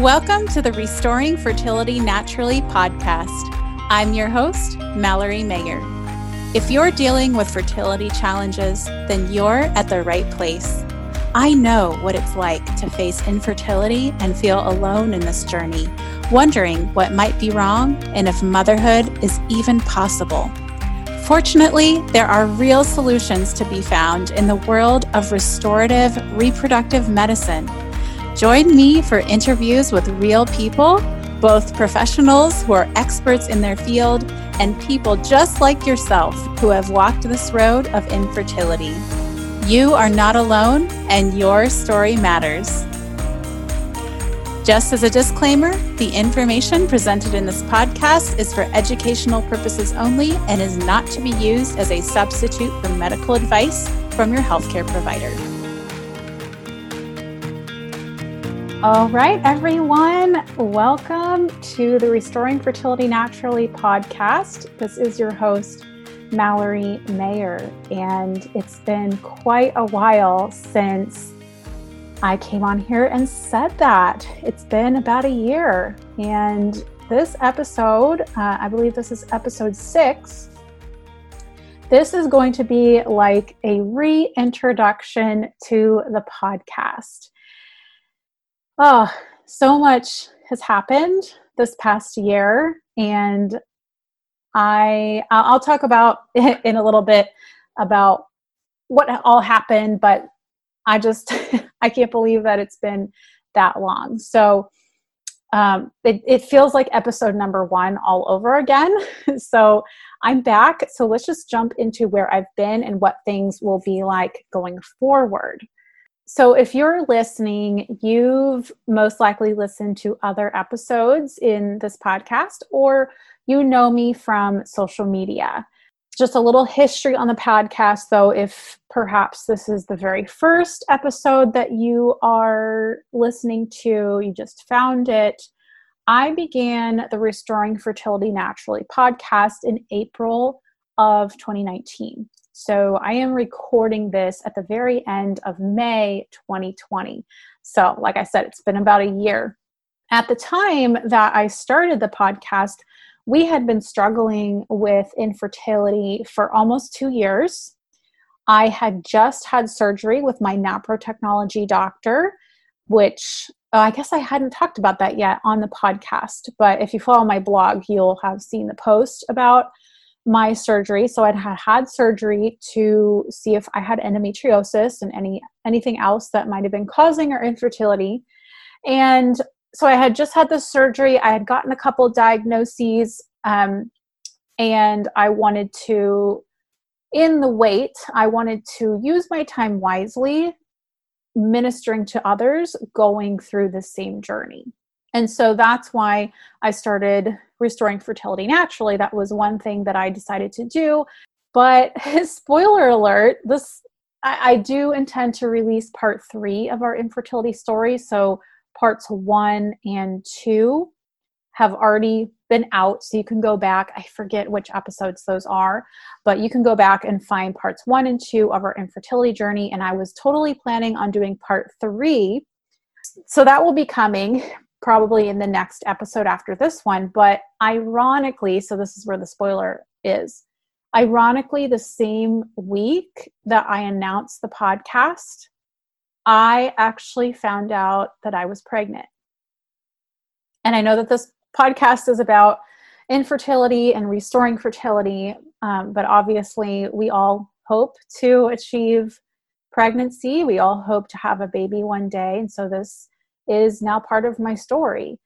Welcome to the Restoring Fertility Naturally podcast. I'm your host, Mallory Mayer. If you're dealing with fertility challenges, then you're at the right place. I know what it's like to face infertility and feel alone in this journey, wondering what might be wrong and if motherhood is even possible. Fortunately, there are real solutions to be found in the world of restorative reproductive medicine Join me for interviews with real people, both professionals who are experts in their field and people just like yourself who have walked this road of infertility. You are not alone, and your story matters. Just as a disclaimer, the information presented in this podcast is for educational purposes only and is not to be used as a substitute for medical advice from your healthcare provider. All right, everyone, welcome to the Restoring Fertility Naturally podcast. This is your host, Mallory Mayer, and it's been quite a while since I came on here and said that. It's been about a year, and this episode, uh, I believe this is episode six. This is going to be like a reintroduction to the podcast oh, so much has happened this past year, and I I'll talk about in a little bit about what all happened, but I just I can't believe that it's been that long. So um, it, it feels like episode number one all over again. so I'm back. So let's just jump into where I've been and what things will be like going forward. So, if you're listening, you've most likely listened to other episodes in this podcast, or you know me from social media. Just a little history on the podcast, though, if perhaps this is the very first episode that you are listening to, you just found it. I began the Restoring Fertility Naturally podcast in April of 2019. So I am recording this at the very end of May 2020. So, like I said, it's been about a year. At the time that I started the podcast, we had been struggling with infertility for almost two years. I had just had surgery with my naprotechnology doctor, which uh, I guess I hadn't talked about that yet on the podcast. But if you follow my blog, you'll have seen the post about my surgery. So I'd had had surgery to see if I had endometriosis and any anything else that might have been causing our infertility. And so I had just had the surgery. I had gotten a couple diagnoses, um, and I wanted to, in the wait, I wanted to use my time wisely, ministering to others going through the same journey. And so that's why I started restoring fertility naturally. That was one thing that I decided to do. But spoiler alert, this I, I do intend to release part three of our infertility story. So parts one and two have already been out so you can go back i forget which episodes those are but you can go back and find parts one and two of our infertility journey and i was totally planning on doing part three so that will be coming probably in the next episode after this one. But ironically, so this is where the spoiler is. Ironically, the same week that I announced the podcast, I actually found out that I was pregnant. And I know that this podcast is about infertility and restoring fertility, um, but obviously, we all hope to achieve pregnancy. We all hope to have a baby one day. And so, this is now part of my story.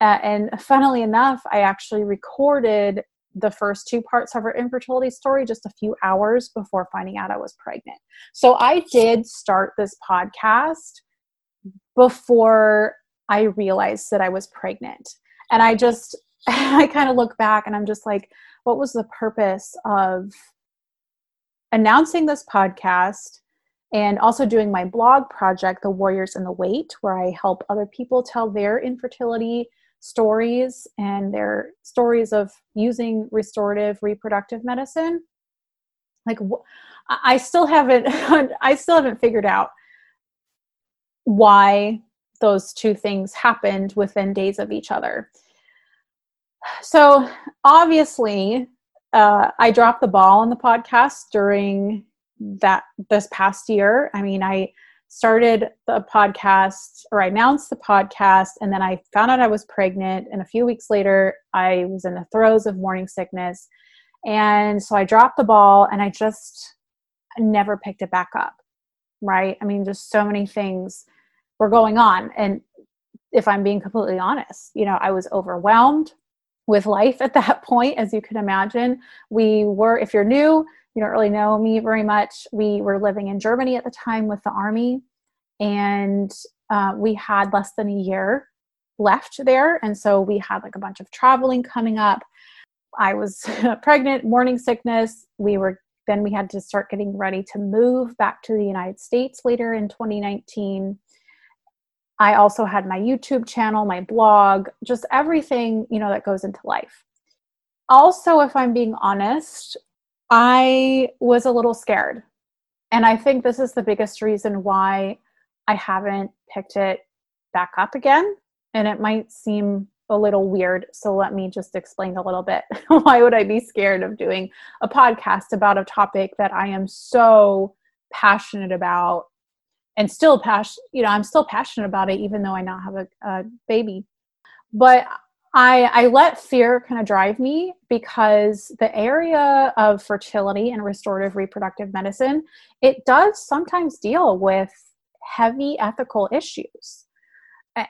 Uh, and funnily enough, I actually recorded the first two parts of her infertility story just a few hours before finding out I was pregnant. So I did start this podcast before I realized that I was pregnant. And I just, I kind of look back and I'm just like, what was the purpose of announcing this podcast and also doing my blog project, The Warriors in the Wait, where I help other people tell their infertility stories and their stories of using restorative reproductive medicine. Like, I still haven't, I still haven't figured out why those two things happened within days of each other. So obviously, uh, I dropped the ball on the podcast during that this past year. I mean, I started the podcast or I announced the podcast and then I found out I was pregnant and a few weeks later I was in the throes of morning sickness. And so I dropped the ball and I just never picked it back up. Right? I mean, just so many things were going on and if I'm being completely honest, you know, I was overwhelmed with life at that point as you can imagine. We were if you're new, you don't really know me very much. We were living in Germany at the time with the army, and uh, we had less than a year left there. And so we had like a bunch of traveling coming up. I was pregnant, morning sickness. We were then we had to start getting ready to move back to the United States later in 2019. I also had my YouTube channel, my blog, just everything, you know, that goes into life. Also, if I'm being honest, I was a little scared. And I think this is the biggest reason why I haven't picked it back up again. And it might seem a little weird. So let me just explain a little bit. why would I be scared of doing a podcast about a topic that I am so passionate about and still passionate, you know, I'm still passionate about it, even though I now have a, a baby. But I, I let fear kind of drive me because the area of fertility and restorative reproductive medicine, it does sometimes deal with heavy ethical issues.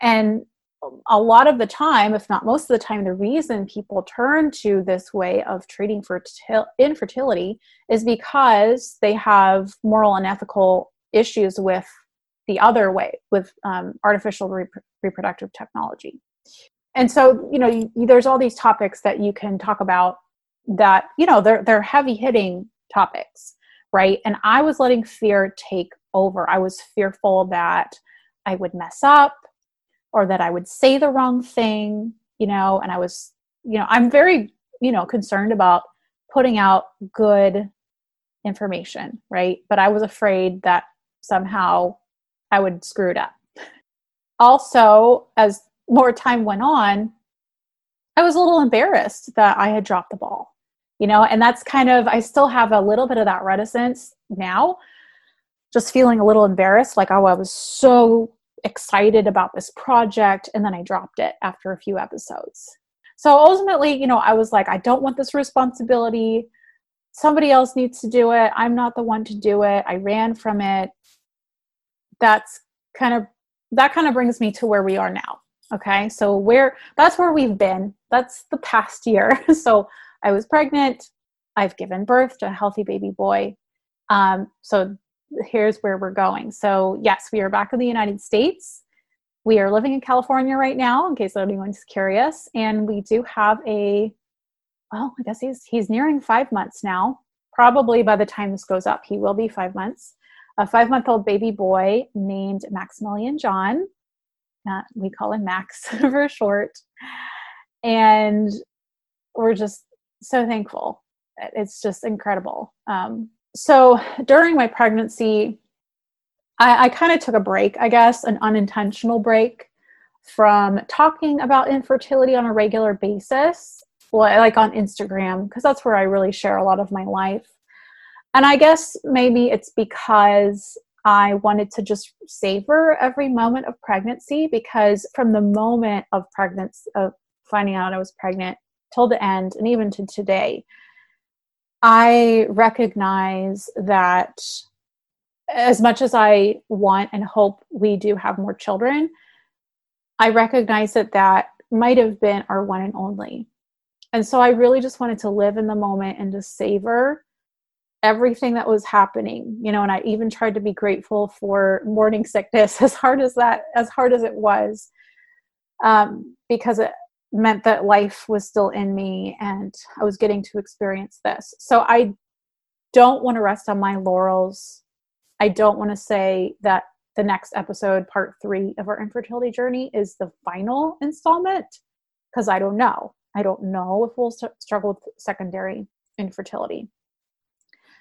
And a lot of the time, if not most of the time, the reason people turn to this way of treating fertil- infertility is because they have moral and ethical issues with the other way, with um, artificial rep- reproductive technology and so you know you, there's all these topics that you can talk about that you know they're they're heavy hitting topics right? And i was letting fear take over. I was fearful that i would mess up or that i would say the wrong thing you know and i was you know i'm very you know concerned about putting out good information right? But i was afraid that somehow i would screw it up. Also as more time went on, I was a little embarrassed that I had dropped the ball, you know, and that's kind of, I still have a little bit of that reticence now, just feeling a little embarrassed, like, oh, I was so excited about this project, and then I dropped it after a few episodes. So ultimately, you know, I was like, I don't want this responsibility. Somebody else needs to do it. I'm not the one to do it. I ran from it. That's kind of that kind of brings me to where we are now Okay, so where that's where we've been. That's the past year. so I was pregnant. I've given birth to a healthy baby boy. Um, so here's where we're going. So yes, we are back in the United States. We are living in California right now, in case anyone's curious, and we do have a. Well, I guess he's he's nearing five months now. Probably by the time this goes up, he will be five months. A five month old baby boy named Maximilian John not we call him Max for short. And we're just so thankful. It's just incredible. Um, so during my pregnancy, I, I kind of took a break, I guess, an unintentional break from talking about infertility on a regular basis, like on Instagram, because that's where I really share a lot of my life. And I guess maybe it's because I wanted to just savor every moment of pregnancy because from the moment of pregnancy, of finding out I was pregnant till the end, and even to today, I recognize that as much as I want and hope we do have more children, I recognize that that might have been our one and only. And so I really just wanted to live in the moment and just savor everything that was happening you know and i even tried to be grateful for morning sickness as hard as that as hard as it was um, because it meant that life was still in me and i was getting to experience this. So i don't want to rest on my laurels. I don't want to say that the next episode part three of our infertility journey is the final installment because i don't know. I don't know if we'll st- struggle with secondary infertility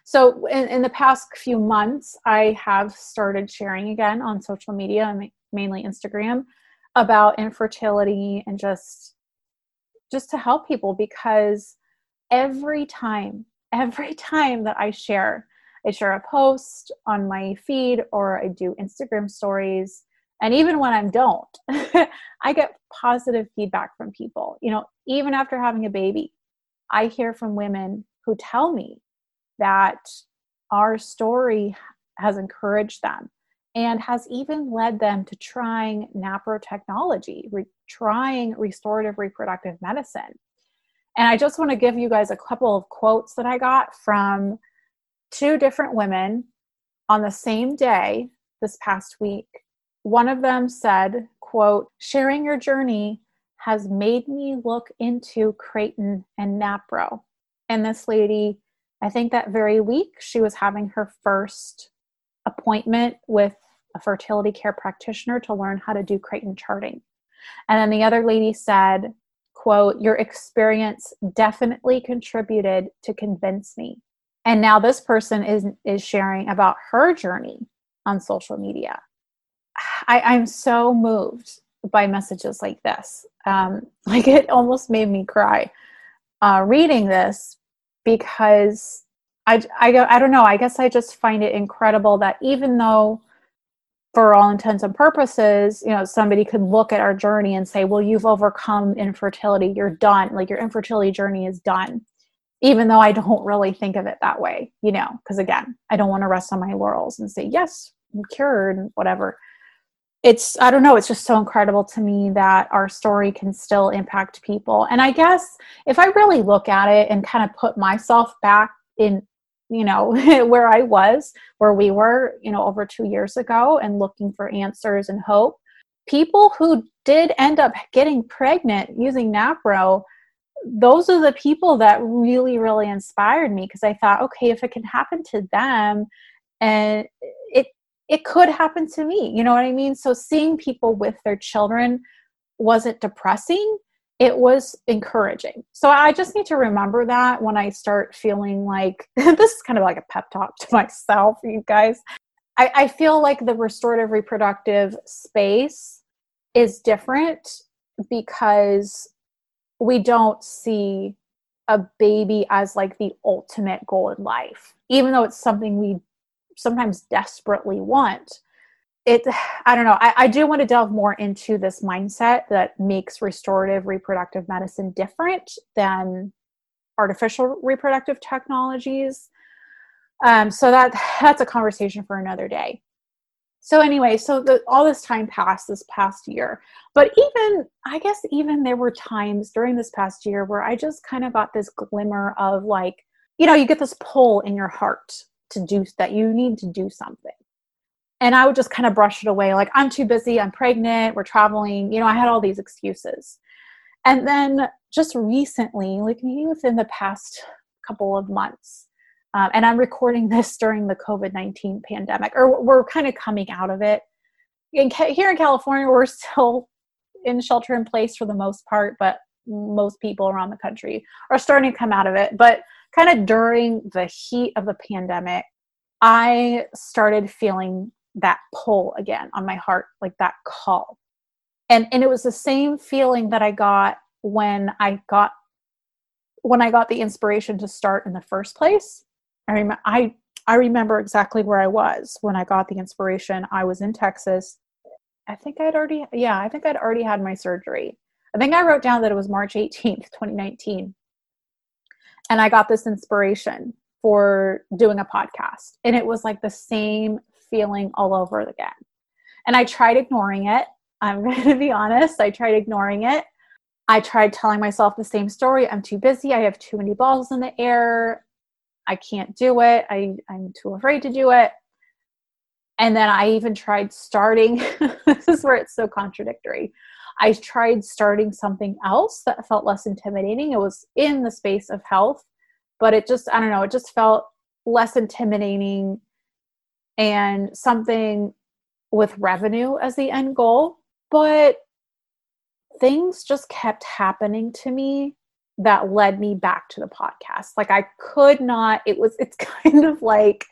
so in, in the past few months i have started sharing again on social media mainly Instagram, about infertility and just just to help people because every time, every time that I share, I share a post on my feed or I do Instagram stories, and even when I don't, I get positive feedback from people. You know, even after having a baby, I hear from women who tell me that our story has encouraged them and has even led them to trying NAPRO technology, re- trying restorative reproductive medicine. And I just want to give you guys a couple of quotes that I got from two different women on the same day this past week. One of them said, quote, sharing your journey has made me look into Creighton and NAPRO. And this lady, I think that very week, she was having her first appointment with a fertility care practitioner to learn how to do Creighton charting. And then the other lady said, quote, your experience definitely contributed to convince me. And now this person is is sharing about her journey on social media. I, I'm so moved by messages like this. Um, like it almost made me cry uh, reading this because I, I, I don't know. I guess I just find it incredible that even though for all intents and purposes, you know, somebody could look at our journey and say, well, you've overcome infertility. You're done. Like your infertility journey is done. Even though I don't really think of it that way, you know, because again, I don't want to rest on my laurels and say, yes, I'm cured whatever. It's, I don't know, it's just so incredible to me that our story can still impact people. And I guess if I really look at it and kind of put myself back in you know where i was where we were you know over two years ago and looking for answers and hope people who did end up getting pregnant using napro those are the people that really really inspired me because i thought okay if it can happen to them and it it could happen to me you know what i mean so seeing people with their children wasn't depressing it was encouraging. So I just need to remember that when I start feeling like this is kind of like a pep talk to myself, you guys. I, I feel like the restorative reproductive space is different because we don't see a baby as like the ultimate goal in life, even though it's something we sometimes desperately want it i don't know I, I, do want to delve more into this mindset that makes restorative reproductive medicine different than artificial reproductive technologies. Um, so that that's a conversation for another day. So anyway so the, all this time passed this past year but even i guess even there were times during this past year where i just kind of got this glimmer of like you know you get this pull in your heart to do that you need to do something and I would just kind of brush it away like, I'm too busy, I'm pregnant, we're traveling. You know, I had all these excuses. And then just recently, like maybe within the past couple of months, um, and I'm recording this during the COVID 19 pandemic, or we're kind of coming out of it. In, here in California, we're still in shelter in place for the most part, but most people around the country are starting to come out of it. But kind of during the heat of the pandemic, I started feeling that pull again on my heart, like that call. And and it was the same feeling that I got when I got when I got the inspiration to start in the first place. I remember I I remember exactly where I was when I got the inspiration. I was in Texas. I think I'd already yeah, I think I'd already had my surgery. I think I wrote down that it was March 18th, 2019. And I got this inspiration for doing a podcast. And it was like the same feeling all over again. And I tried ignoring it. I'm going to be honest. I tried ignoring it. I tried telling myself the same story. I'm too busy. I have too many balls in the air. I can't do it. I, I'm too afraid to do it. And then I even tried starting, this is where it's so contradictory. I tried starting something else that felt less intimidating. It was in the space of health, but it just, I don't know, it just felt less intimidating and something with revenue as the end goal. But things just kept happening to me that led me back to the podcast. Like I could not, it was, it's kind of like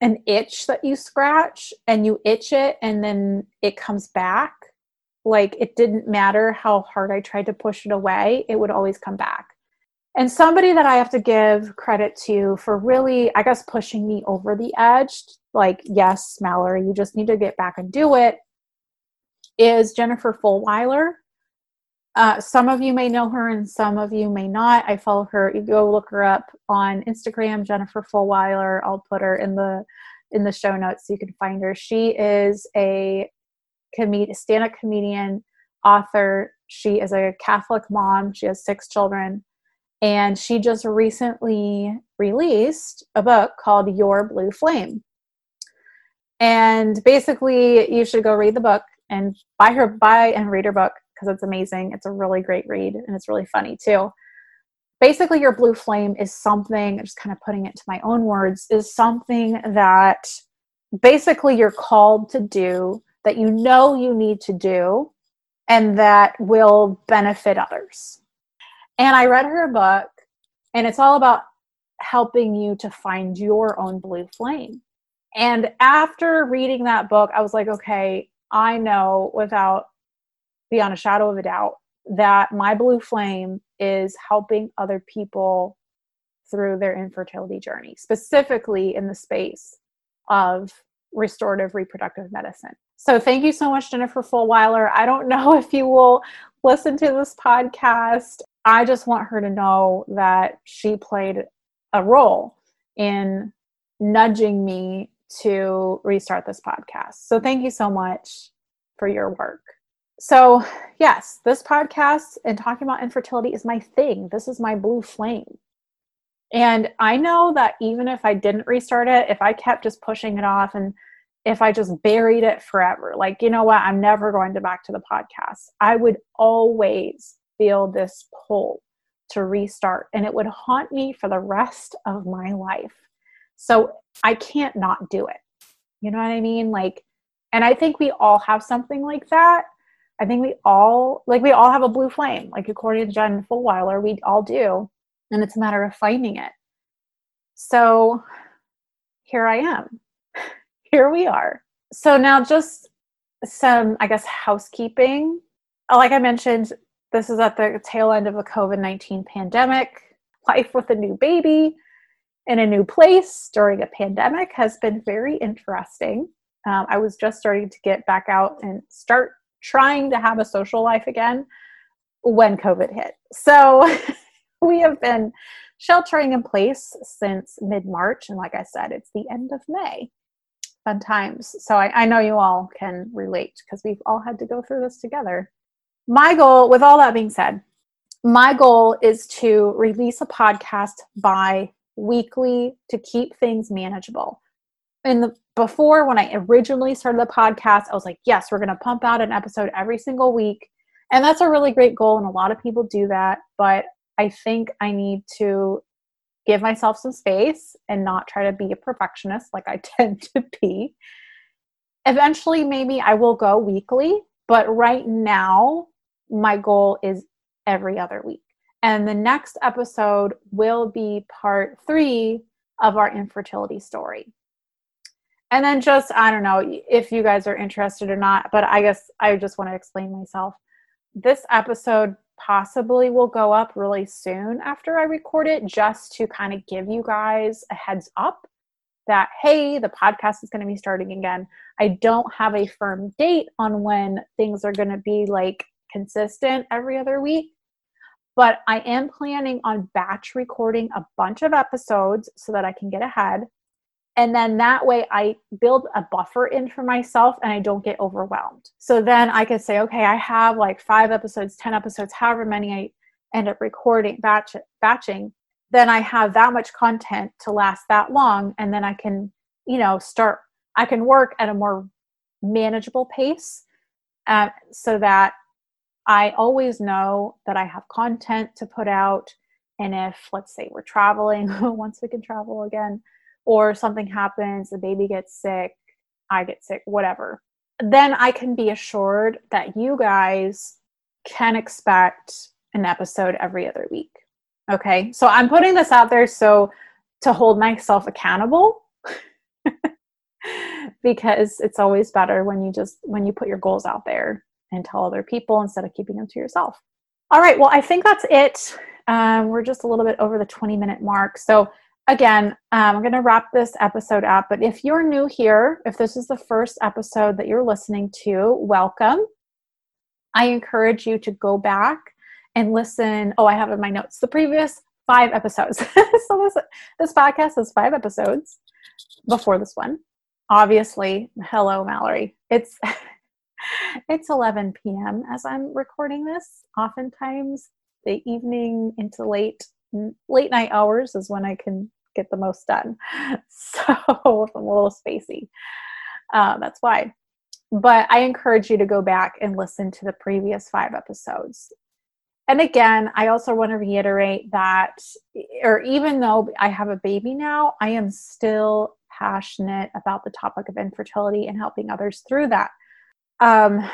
an itch that you scratch and you itch it and then it comes back like it didn't matter how hard i tried to push it away it would always come back and somebody that i have to give credit to for really i guess pushing me over the edge like yes mallory you just need to get back and do it is jennifer fulwiler uh, some of you may know her and some of you may not. I follow her. You go look her up on Instagram, Jennifer Fulwiler. I'll put her in the in the show notes so you can find her. She is a comedian, stand-up comedian, author. She is a Catholic mom. She has six children, and she just recently released a book called Your Blue Flame. And basically, you should go read the book and buy her buy and read her book because it's amazing. It's a really great read and it's really funny too. Basically, your blue flame is something, just kind of putting it to my own words, is something that basically you're called to do that you know you need to do and that will benefit others. And I read her book, and it's all about helping you to find your own blue flame. And after reading that book, I was like, okay, I know without beyond a shadow of a doubt that my blue flame is helping other people through their infertility journey, specifically in the space of restorative reproductive medicine. So thank you so much, Jennifer Fulwiler. I don't know if you will listen to this podcast. I just want her to know that she played a role in nudging me to restart this podcast. So thank you so much for your work so yes this podcast and talking about infertility is my thing this is my blue flame and i know that even if i didn't restart it if i kept just pushing it off and if i just buried it forever. Like you know what? I'm never going to back to the podcast. I would always feel this pull to restart and it would haunt me for the rest of my life. So i can't not do it. You know what i mean? Like and i think we all have something like that. I think we all like we all have a blue flame, like according to Jen Fulwiler, we all do, and it's a matter of finding it. So here I am. Here we are. So now just some, I guess, housekeeping. Like I mentioned, this is at the tail end of a COVID 19 pandemic. Life with a new baby in a new place during a pandemic has been very interesting. Um, I was just starting to get back out and start trying to have a social life again when COVID hit. So we have been sheltering in place since mid March. And like I said, it's the end of May. Fun times. So I, I know you all can relate because we've all had to go through this together. My goal, with all that being said, my goal is to release a podcast by weekly to keep things manageable in the before when I originally started the podcast, I was like, yes, we're going to pump out an episode every single week. And that's a really great goal. And a lot of people do that. But I think I need to give myself some space and not try to be a perfectionist like I tend to be. Eventually, maybe I will go weekly. But right now, my goal is every other week. And the next episode will be part three of our infertility story and then just i don't know if you guys are interested or not but i guess i just want to explain myself this episode possibly will go up really soon after i record it just to kind of give you guys a heads up that hey the podcast is going to be starting again. I don't have a firm date on when things are going to be like consistent every other week but i am planning on batch recording a bunch of episodes so that i can get ahead and then that way i build a buffer in for myself and i don't get overwhelmed. So then i could say okay i have like five episodes ten episodes however many i end up recording batch batching then i have that much content to last that long. And then i can you know start i can work at a more manageable pace uh, so that i always know that i have content to put out. And if let's say we're traveling once we can travel again or something happens, the baby gets sick, I get sick, whatever, then I can be assured that you guys can expect an episode every other week. Okay. So I'm putting this out there so to hold myself accountable. because it's always better when you just when you put your goals out there and tell other people instead of keeping them to yourself. All right, well, I think that's it. Um, we're just a little bit over the 20 minute mark. So, again, I'm going to wrap this episode up. But if you're new here, if this is the first episode that you're listening to, welcome. I encourage you to go back and listen. Oh, I have in my notes the previous five episodes. so this this podcast has five episodes before this one. Obviously, hello Mallory. It's it's 11 p.m. as I'm recording this. Oftentimes, the evening into late late night hours is when I can get the most done. So I'm a little spacey. Uh, that's why. But I encourage you to go back and listen to the previous five episodes. And again, I also want to reiterate that, or even though I have a baby now, I am still passionate about the topic of infertility and helping others through that. Um,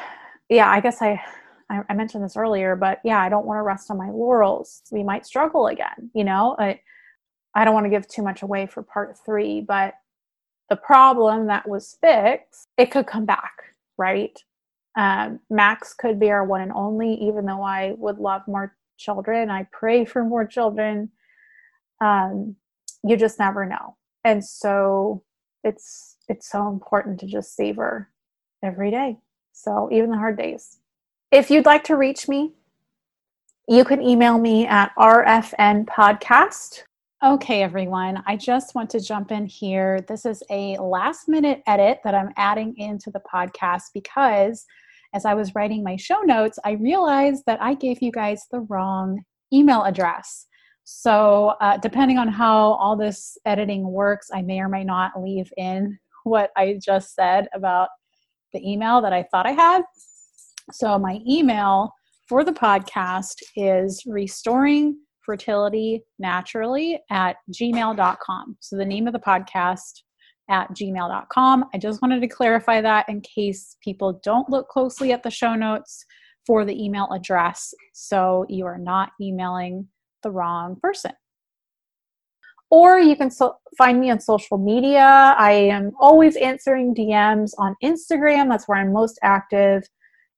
yeah, I guess I, I, mentioned this earlier, but yeah, I don't want to rest on my laurels. We might struggle again, you know. I, I don't want to give too much away for part three, but the problem that was fixed, it could come back, right? Um, Max could be our one and only, even though I would love more children. I pray for more children. Um, you just never know, and so it's it's so important to just savor every day. So even the hard days. If you'd like to reach me, you can email me at rfnpodcast. Okay, everyone, I just want to jump in here. This is a last minute edit that I'm adding into the podcast because as I was writing my show notes, I realized that I gave you guys the wrong email address. So, uh, depending on how all this editing works, I may or may not leave in what I just said about the email that I thought I had. So my email for the podcast is restoring fertility naturally at gmail.com. So the name of the podcast at gmail.com. I just wanted to clarify that in case people don't look closely at the show notes for the email address. So you are not emailing the wrong person or you can so- find me on social media. I am always answering DMs on Instagram. That's where I'm most active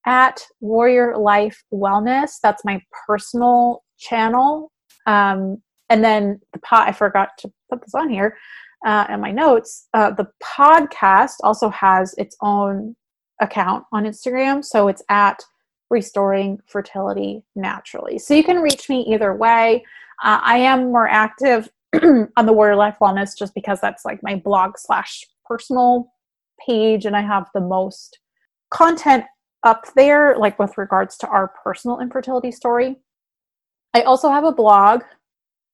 at Warrior Life Wellness. That's my personal channel. Um, and then the pot, I forgot to put this on here uh, in my notes. Uh, the podcast also has its own account on Instagram. So it's at Restoring Fertility Naturally. So you can reach me either way. Uh, I am more active on the Warrior Life Wellness just because that's like my blog slash personal page and I have the most content up there, like with regards to our personal infertility story. I also have a blog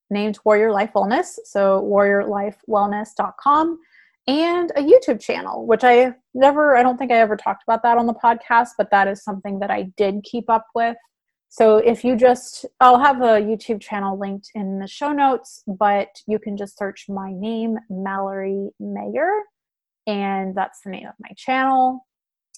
named Warrior Life Wellness, so warriorlifewellness.com, and a YouTube channel, which I never, I don't think I ever talked about that on the podcast, but that is something that I did keep up with so if you just, I'll have a YouTube channel linked in the show notes, but you can just search my name, Mallory Mayer, and that's the name of my channel.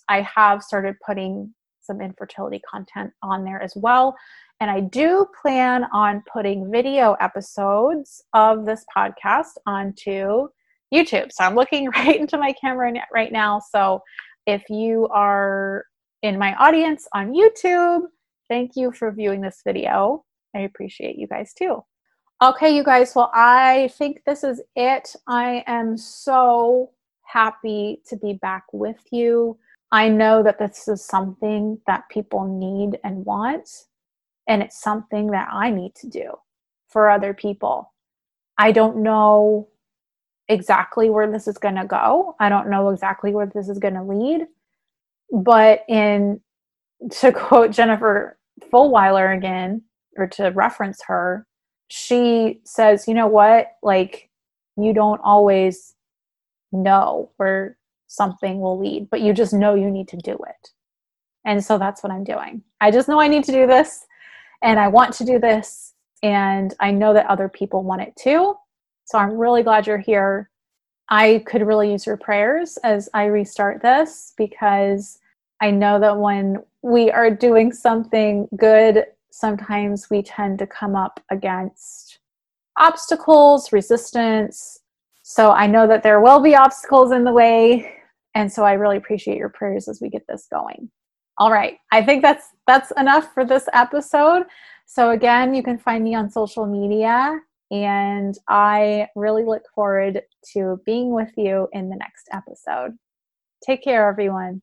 I have started putting some infertility content on there as well. And I do plan on putting video episodes of this podcast onto YouTube. So I'm looking right into my camera right now. So if you are in my audience on YouTube, Thank you for viewing this video. I appreciate you guys too. Okay, you guys, well, I think this is it. I am so happy to be back with you. I know that this is something that people need and want, and it's something that I need to do for other people. I don't know exactly where this is going to go. I don't know exactly where this is going to lead. But in to quote Jennifer Fulwiler again, or to reference her, she says, you know what? Like, you don't always know where something will lead, but you just know you need to do it. And so that's what I'm doing. I just know I need to do this and I want to do this. And I know that other people want it too. So I'm really glad you're here. I could really use your prayers as I restart this because I know that when we are doing something good, sometimes we tend to come up against obstacles, resistance. So I know that there will be obstacles in the way. And so I really appreciate your prayers as we get this going. All right. I think that's that's enough for this episode. So again, you can find me on social media and I really look forward to being with you in the next episode. Take care everyone.